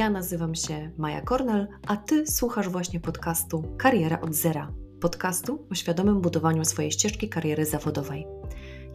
Ja nazywam się Maja Kornel, a Ty słuchasz właśnie podcastu Kariera od Zera. Podcastu o świadomym budowaniu swojej ścieżki kariery zawodowej.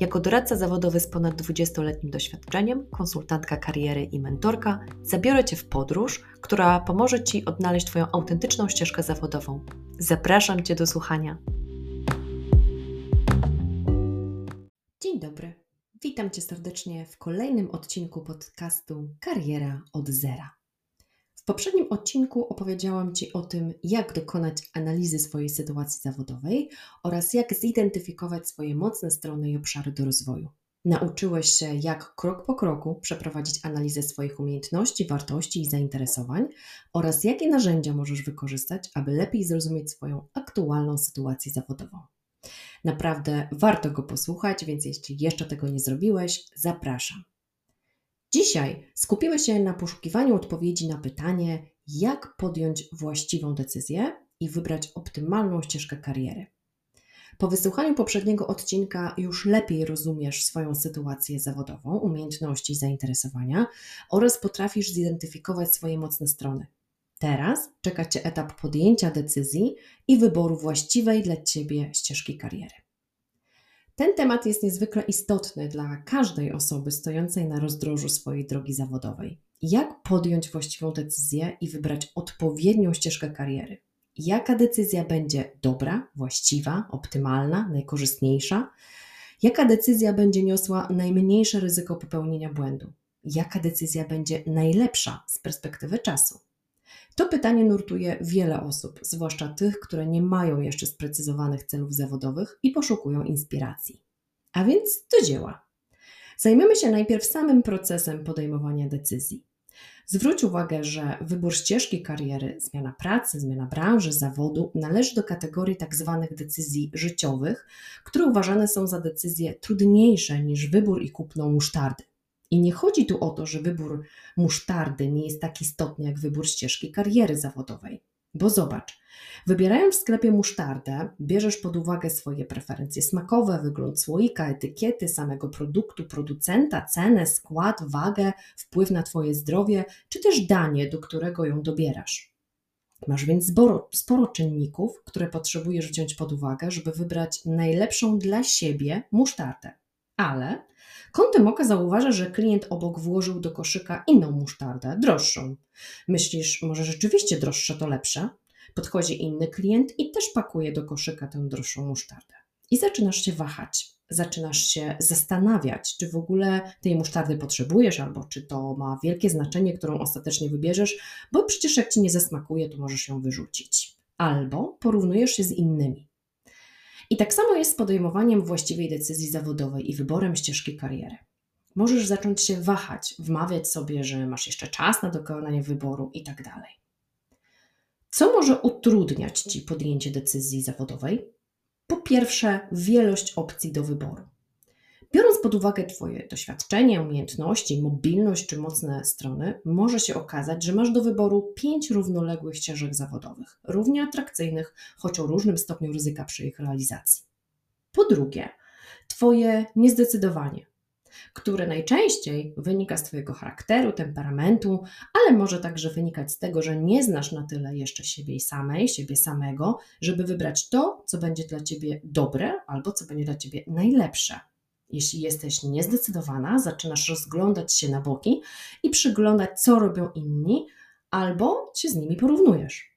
Jako doradca zawodowy z ponad 20-letnim doświadczeniem, konsultantka kariery i mentorka, zabiorę Cię w podróż, która pomoże Ci odnaleźć Twoją autentyczną ścieżkę zawodową. Zapraszam Cię do słuchania. Dzień dobry. Witam Cię serdecznie w kolejnym odcinku podcastu Kariera od Zera. W poprzednim odcinku opowiedziałam Ci o tym, jak dokonać analizy swojej sytuacji zawodowej oraz jak zidentyfikować swoje mocne strony i obszary do rozwoju. Nauczyłeś się, jak krok po kroku przeprowadzić analizę swoich umiejętności, wartości i zainteresowań oraz jakie narzędzia możesz wykorzystać, aby lepiej zrozumieć swoją aktualną sytuację zawodową. Naprawdę warto go posłuchać, więc jeśli jeszcze tego nie zrobiłeś, zapraszam. Dzisiaj skupimy się na poszukiwaniu odpowiedzi na pytanie, jak podjąć właściwą decyzję i wybrać optymalną ścieżkę kariery. Po wysłuchaniu poprzedniego odcinka już lepiej rozumiesz swoją sytuację zawodową, umiejętności i zainteresowania oraz potrafisz zidentyfikować swoje mocne strony. Teraz czeka Cię etap podjęcia decyzji i wyboru właściwej dla Ciebie ścieżki kariery. Ten temat jest niezwykle istotny dla każdej osoby stojącej na rozdrożu swojej drogi zawodowej. Jak podjąć właściwą decyzję i wybrać odpowiednią ścieżkę kariery? Jaka decyzja będzie dobra, właściwa, optymalna, najkorzystniejsza? Jaka decyzja będzie niosła najmniejsze ryzyko popełnienia błędu? Jaka decyzja będzie najlepsza z perspektywy czasu? To pytanie nurtuje wiele osób, zwłaszcza tych, które nie mają jeszcze sprecyzowanych celów zawodowych i poszukują inspiracji. A więc do dzieła. Zajmiemy się najpierw samym procesem podejmowania decyzji. Zwróć uwagę, że wybór ścieżki kariery, zmiana pracy, zmiana branży, zawodu należy do kategorii tzw. Tak decyzji życiowych, które uważane są za decyzje trudniejsze niż wybór i kupno musztardy. I nie chodzi tu o to, że wybór musztardy nie jest tak istotny jak wybór ścieżki kariery zawodowej. Bo zobacz, wybierając w sklepie musztardę, bierzesz pod uwagę swoje preferencje smakowe, wygląd słoika, etykiety samego produktu, producenta, cenę, skład, wagę, wpływ na Twoje zdrowie, czy też danie, do którego ją dobierasz. Masz więc sporo, sporo czynników, które potrzebujesz wziąć pod uwagę, żeby wybrać najlepszą dla siebie musztardę. Ale Kątem oka zauważa, że klient obok włożył do koszyka inną musztardę, droższą. Myślisz, może rzeczywiście droższa to lepsza? Podchodzi inny klient i też pakuje do koszyka tę droższą musztardę. I zaczynasz się wahać, zaczynasz się zastanawiać, czy w ogóle tej musztardy potrzebujesz, albo czy to ma wielkie znaczenie, którą ostatecznie wybierzesz, bo przecież jak ci nie zasmakuje, to możesz ją wyrzucić. Albo porównujesz się z innymi. I tak samo jest z podejmowaniem właściwej decyzji zawodowej i wyborem ścieżki kariery. Możesz zacząć się wahać, wmawiać sobie, że masz jeszcze czas na dokonanie wyboru i tak dalej. Co może utrudniać Ci podjęcie decyzji zawodowej? Po pierwsze, wielość opcji do wyboru. Biorąc pod uwagę Twoje doświadczenie, umiejętności, mobilność czy mocne strony, może się okazać, że masz do wyboru pięć równoległych ścieżek zawodowych, równie atrakcyjnych, choć o różnym stopniu ryzyka przy ich realizacji. Po drugie, Twoje niezdecydowanie, które najczęściej wynika z Twojego charakteru, temperamentu, ale może także wynikać z tego, że nie znasz na tyle jeszcze siebie samej, siebie samego, żeby wybrać to, co będzie dla Ciebie dobre albo co będzie dla Ciebie najlepsze. Jeśli jesteś niezdecydowana, zaczynasz rozglądać się na boki i przyglądać, co robią inni, albo się z nimi porównujesz.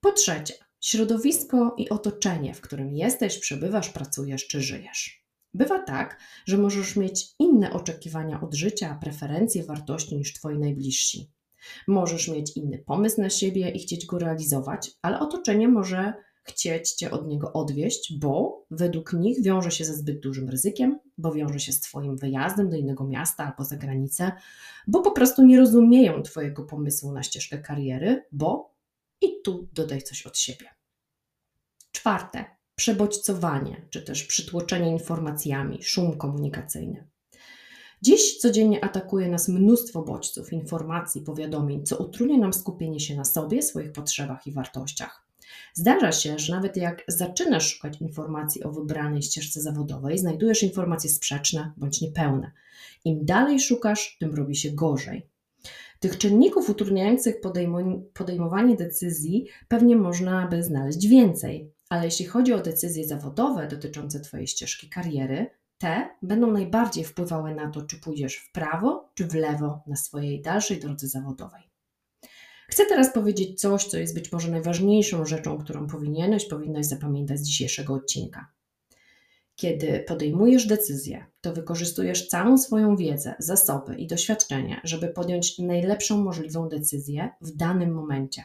Po trzecie, środowisko i otoczenie, w którym jesteś, przebywasz, pracujesz czy żyjesz. Bywa tak, że możesz mieć inne oczekiwania od życia, preferencje, wartości niż twoi najbliżsi. Możesz mieć inny pomysł na siebie i chcieć go realizować, ale otoczenie może chcieć cię od niego odwieść, bo według nich wiąże się ze zbyt dużym ryzykiem, bo wiąże się z Twoim wyjazdem do innego miasta albo za granicę, bo po prostu nie rozumieją Twojego pomysłu na ścieżkę kariery, bo i tu dodaj coś od siebie. Czwarte, przebodźcowanie, czy też przytłoczenie informacjami, szum komunikacyjny. Dziś codziennie atakuje nas mnóstwo bodźców, informacji, powiadomień, co utrudnia nam skupienie się na sobie, swoich potrzebach i wartościach. Zdarza się, że nawet jak zaczynasz szukać informacji o wybranej ścieżce zawodowej, znajdujesz informacje sprzeczne bądź niepełne. Im dalej szukasz, tym robi się gorzej. Tych czynników utrudniających podejmowanie decyzji pewnie można by znaleźć więcej, ale jeśli chodzi o decyzje zawodowe dotyczące Twojej ścieżki kariery, te będą najbardziej wpływały na to, czy pójdziesz w prawo, czy w lewo na swojej dalszej drodze zawodowej. Chcę teraz powiedzieć coś, co jest być może najważniejszą rzeczą, którą powinieneś, powinnaś zapamiętać z dzisiejszego odcinka. Kiedy podejmujesz decyzję, to wykorzystujesz całą swoją wiedzę, zasoby i doświadczenie, żeby podjąć najlepszą możliwą decyzję w danym momencie.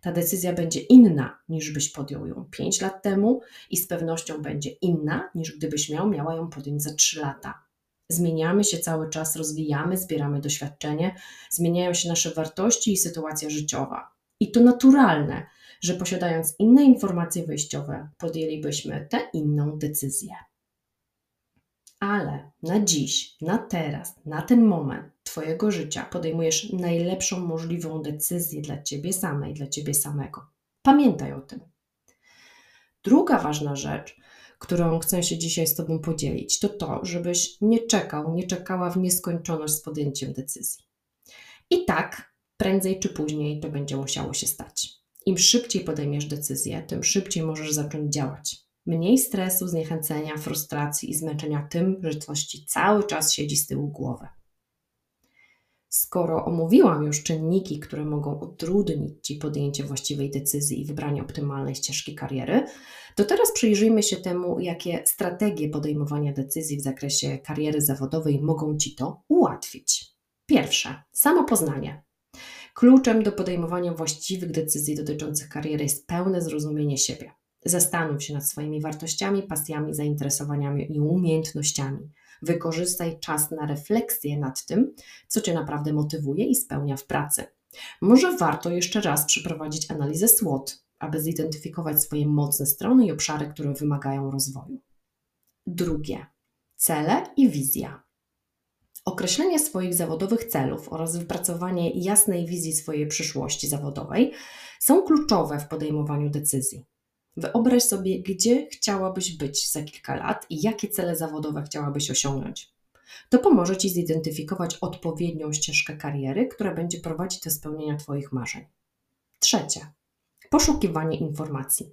Ta decyzja będzie inna niż byś podjął ją 5 lat temu i z pewnością będzie inna niż gdybyś miał, miała ją podjąć za 3 lata. Zmieniamy się cały czas, rozwijamy, zbieramy doświadczenie, zmieniają się nasze wartości i sytuacja życiowa. I to naturalne, że posiadając inne informacje wejściowe, podjęlibyśmy tę inną decyzję. Ale na dziś, na teraz, na ten moment Twojego życia podejmujesz najlepszą możliwą decyzję dla Ciebie samej, dla Ciebie samego. Pamiętaj o tym. Druga ważna rzecz, którą chcę się dzisiaj z Tobą podzielić, to to, żebyś nie czekał, nie czekała w nieskończoność z podjęciem decyzji. I tak, prędzej czy później to będzie musiało się stać. Im szybciej podejmiesz decyzję, tym szybciej możesz zacząć działać. Mniej stresu, zniechęcenia, frustracji i zmęczenia tym, że coś ci cały czas siedzi z tyłu głowy. Skoro omówiłam już czynniki, które mogą utrudnić Ci podjęcie właściwej decyzji i wybranie optymalnej ścieżki kariery, to teraz przyjrzyjmy się temu, jakie strategie podejmowania decyzji w zakresie kariery zawodowej mogą Ci to ułatwić. Pierwsze, samopoznanie. Kluczem do podejmowania właściwych decyzji dotyczących kariery jest pełne zrozumienie siebie. Zastanów się nad swoimi wartościami, pasjami, zainteresowaniami i umiejętnościami. Wykorzystaj czas na refleksję nad tym, co Cię naprawdę motywuje i spełnia w pracy. Może warto jeszcze raz przeprowadzić analizę SWOT, aby zidentyfikować swoje mocne strony i obszary, które wymagają rozwoju. Drugie cele i wizja. Określenie swoich zawodowych celów oraz wypracowanie jasnej wizji swojej przyszłości zawodowej są kluczowe w podejmowaniu decyzji. Wyobraź sobie, gdzie chciałabyś być za kilka lat i jakie cele zawodowe chciałabyś osiągnąć. To pomoże Ci zidentyfikować odpowiednią ścieżkę kariery, która będzie prowadzić do spełnienia Twoich marzeń. Trzecie, poszukiwanie informacji.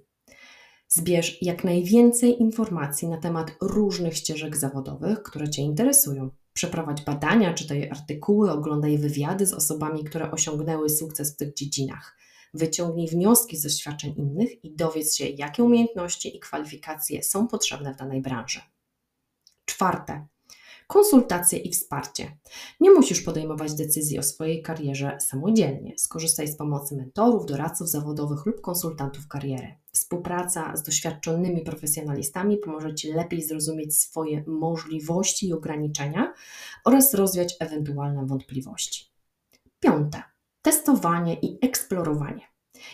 Zbierz jak najwięcej informacji na temat różnych ścieżek zawodowych, które Cię interesują. Przeprowadź badania, czytaj artykuły, oglądaj wywiady z osobami, które osiągnęły sukces w tych dziedzinach. Wyciągnij wnioski z doświadczeń innych i dowiedz się, jakie umiejętności i kwalifikacje są potrzebne w danej branży. Czwarte, konsultacje i wsparcie. Nie musisz podejmować decyzji o swojej karierze samodzielnie. Skorzystaj z pomocy mentorów, doradców zawodowych lub konsultantów kariery. Współpraca z doświadczonymi profesjonalistami pomoże Ci lepiej zrozumieć swoje możliwości i ograniczenia oraz rozwiać ewentualne wątpliwości. Piąte, testowanie i eksplorowanie.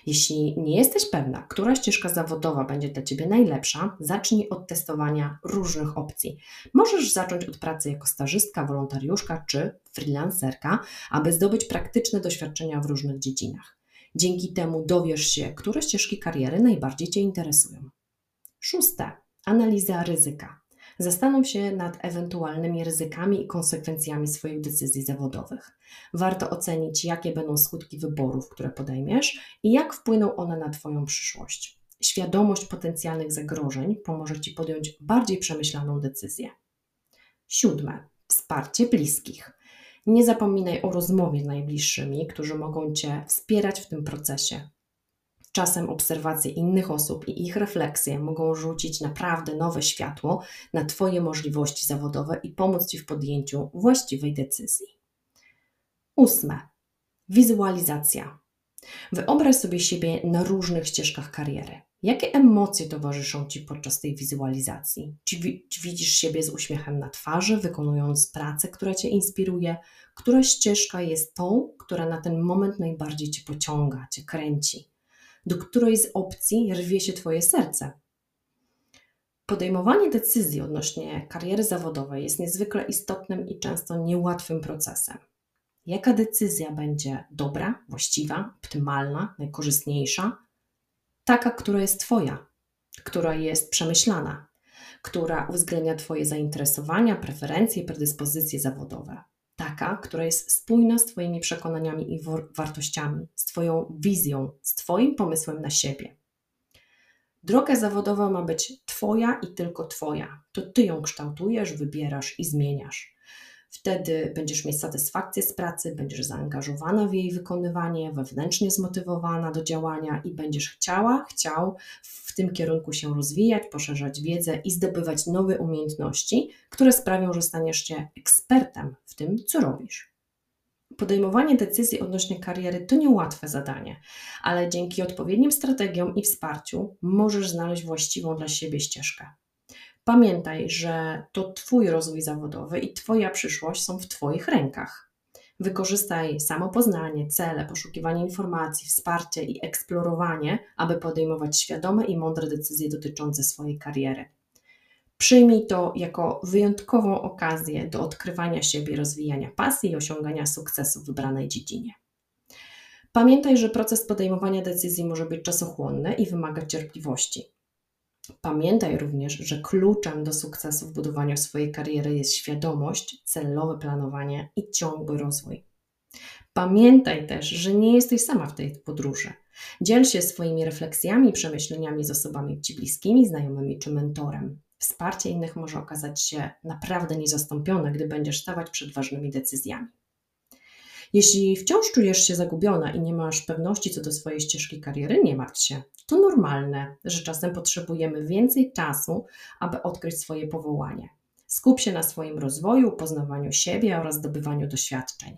Jeśli nie jesteś pewna, która ścieżka zawodowa będzie dla Ciebie najlepsza, zacznij od testowania różnych opcji. Możesz zacząć od pracy jako stażystka, wolontariuszka czy freelancerka, aby zdobyć praktyczne doświadczenia w różnych dziedzinach. Dzięki temu dowiesz się, które ścieżki kariery najbardziej Cię interesują. Szóste. Analiza ryzyka. Zastanów się nad ewentualnymi ryzykami i konsekwencjami swoich decyzji zawodowych. Warto ocenić, jakie będą skutki wyborów, które podejmiesz i jak wpłyną one na Twoją przyszłość. Świadomość potencjalnych zagrożeń pomoże Ci podjąć bardziej przemyślaną decyzję. Siódme. Wsparcie bliskich. Nie zapominaj o rozmowie z najbliższymi, którzy mogą Cię wspierać w tym procesie. Czasem obserwacje innych osób i ich refleksje mogą rzucić naprawdę nowe światło na Twoje możliwości zawodowe i pomóc Ci w podjęciu właściwej decyzji. Ósme. Wizualizacja. Wyobraź sobie siebie na różnych ścieżkach kariery. Jakie emocje towarzyszą Ci podczas tej wizualizacji? Czy, widzisz siebie z uśmiechem na twarzy, wykonując pracę, która Cię inspiruje? Która ścieżka jest tą, która na ten moment najbardziej Cię pociąga, Cię kręci? Do której z opcji rwie się Twoje serce. Podejmowanie decyzji odnośnie kariery zawodowej jest niezwykle istotnym i często niełatwym procesem. Jaka decyzja będzie dobra, właściwa, optymalna, najkorzystniejsza? Taka, która jest Twoja, która jest przemyślana, która uwzględnia Twoje zainteresowania, preferencje, predyspozycje zawodowe taka, która jest spójna z Twoimi przekonaniami i wartościami, z Twoją wizją, z Twoim pomysłem na siebie. Droga zawodowa ma być Twoja i tylko Twoja. To Ty ją kształtujesz, wybierasz i zmieniasz. Wtedy będziesz mieć satysfakcję z pracy, będziesz zaangażowana w jej wykonywanie, wewnętrznie zmotywowana do działania i będziesz chciała, chciał w tym kierunku się rozwijać, poszerzać wiedzę i zdobywać nowe umiejętności, które sprawią, że staniesz się ekspertem w tym, co robisz. Podejmowanie decyzji odnośnie kariery to niełatwe zadanie, ale dzięki odpowiednim strategiom i wsparciu możesz znaleźć właściwą dla siebie ścieżkę. Pamiętaj, że to Twój rozwój zawodowy i Twoja przyszłość są w Twoich rękach. Wykorzystaj samopoznanie, cele, poszukiwanie informacji, wsparcie i eksplorowanie, aby podejmować świadome i mądre decyzje dotyczące swojej kariery. Przyjmij to jako wyjątkową okazję do odkrywania siebie, rozwijania pasji i osiągania sukcesu w wybranej dziedzinie. Pamiętaj, że proces podejmowania decyzji może być czasochłonny i wymaga cierpliwości. Pamiętaj również, że kluczem do sukcesu w budowaniu swojej kariery jest świadomość, celowe planowanie i ciągły rozwój. Pamiętaj też, że nie jesteś sama w tej podróży. Dziel się swoimi refleksjami i przemyśleniami z osobami Ci bliskimi, znajomymi czy mentorem. Wsparcie innych może okazać się naprawdę niezastąpione, gdy będziesz stawać przed ważnymi decyzjami. Jeśli wciąż czujesz się zagubiona i nie masz pewności co do swojej ścieżki kariery, nie martw się. To normalne, że czasem potrzebujemy więcej czasu, aby odkryć swoje powołanie. Skup się na swoim rozwoju, poznawaniu siebie oraz zdobywaniu doświadczeń.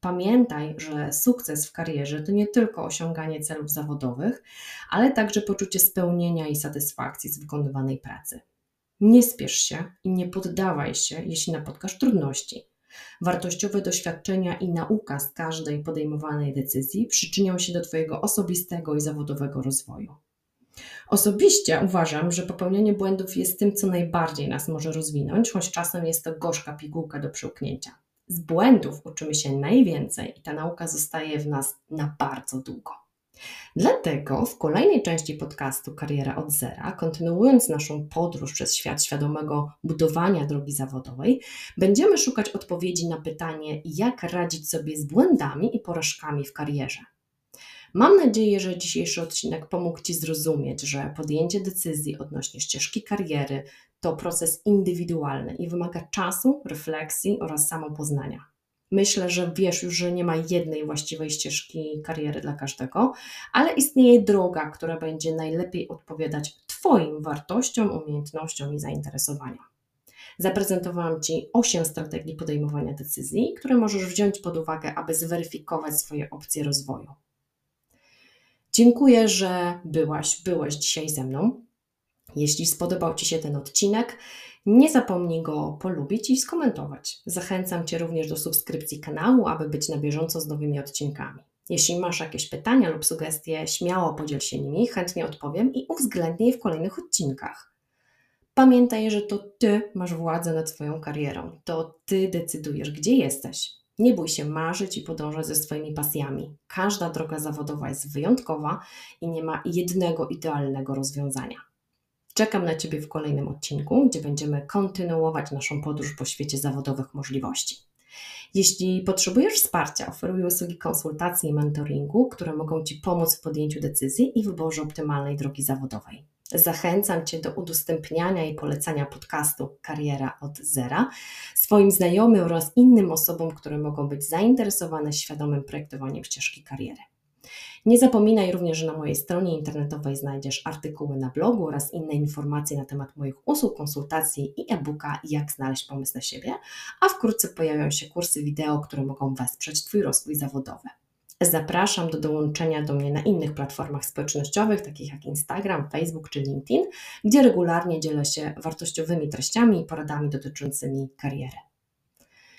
Pamiętaj, że sukces w karierze to nie tylko osiąganie celów zawodowych, ale także poczucie spełnienia i satysfakcji z wykonywanej pracy. Nie spiesz się i nie poddawaj się, jeśli napotkasz trudności. Wartościowe doświadczenia i nauka z każdej podejmowanej decyzji przyczynią się do Twojego osobistego i zawodowego rozwoju. Osobiście uważam, że popełnianie błędów jest tym, co najbardziej nas może rozwinąć, choć czasem jest to gorzka pigułka do przełknięcia. Z błędów uczymy się najwięcej i ta nauka zostaje w nas na bardzo długo. Dlatego w kolejnej części podcastu Kariera od Zera, kontynuując naszą podróż przez świat świadomego budowania drogi zawodowej, będziemy szukać odpowiedzi na pytanie, jak radzić sobie z błędami i porażkami w karierze. Mam nadzieję, że dzisiejszy odcinek pomógł Ci zrozumieć, że podjęcie decyzji odnośnie ścieżki kariery to proces indywidualny i wymaga czasu, refleksji oraz samopoznania. Myślę, że wiesz już, że nie ma jednej właściwej ścieżki kariery dla każdego, ale istnieje droga, która będzie najlepiej odpowiadać Twoim wartościom, umiejętnościom i zainteresowaniom. Zaprezentowałam Ci 8 strategii podejmowania decyzji, które możesz wziąć pod uwagę, aby zweryfikować swoje opcje rozwoju. Dziękuję, że byłaś, byłeś dzisiaj ze mną. Jeśli spodobał Ci się ten odcinek, nie zapomnij go polubić i skomentować. Zachęcam Cię również do subskrypcji kanału, aby być na bieżąco z nowymi odcinkami. Jeśli masz jakieś pytania lub sugestie, śmiało podziel się nimi, chętnie odpowiem i uwzględnię je w kolejnych odcinkach. Pamiętaj, że to Ty masz władzę nad swoją karierą, to Ty decydujesz, gdzie jesteś. Nie bój się marzyć i podążać ze swoimi pasjami. Każda droga zawodowa jest wyjątkowa i nie ma jednego idealnego rozwiązania. Czekam na Ciebie w kolejnym odcinku, gdzie będziemy kontynuować naszą podróż po świecie zawodowych możliwości. Jeśli potrzebujesz wsparcia, oferuję usługi konsultacji i mentoringu, które mogą Ci pomóc w podjęciu decyzji i wyborze optymalnej drogi zawodowej. Zachęcam Cię do udostępniania i polecania podcastu Kariera od Zera swoim znajomym oraz innym osobom, które mogą być zainteresowane świadomym projektowaniem ścieżki kariery. Nie zapominaj również, że na mojej stronie internetowej znajdziesz artykuły na blogu oraz inne informacje na temat moich usług, konsultacji i e-booka Jak znaleźć pomysł na siebie, a wkrótce pojawią się kursy wideo, które mogą wesprzeć Twój rozwój zawodowy. Zapraszam do dołączenia do mnie na innych platformach społecznościowych, takich jak Instagram, Facebook czy LinkedIn, gdzie regularnie dzielę się wartościowymi treściami i poradami dotyczącymi kariery.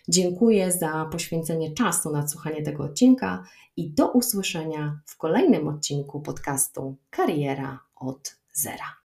Dziękuję za poświęcenie czasu na słuchanie tego odcinka i do usłyszenia w kolejnym odcinku podcastu Kariera od Zera.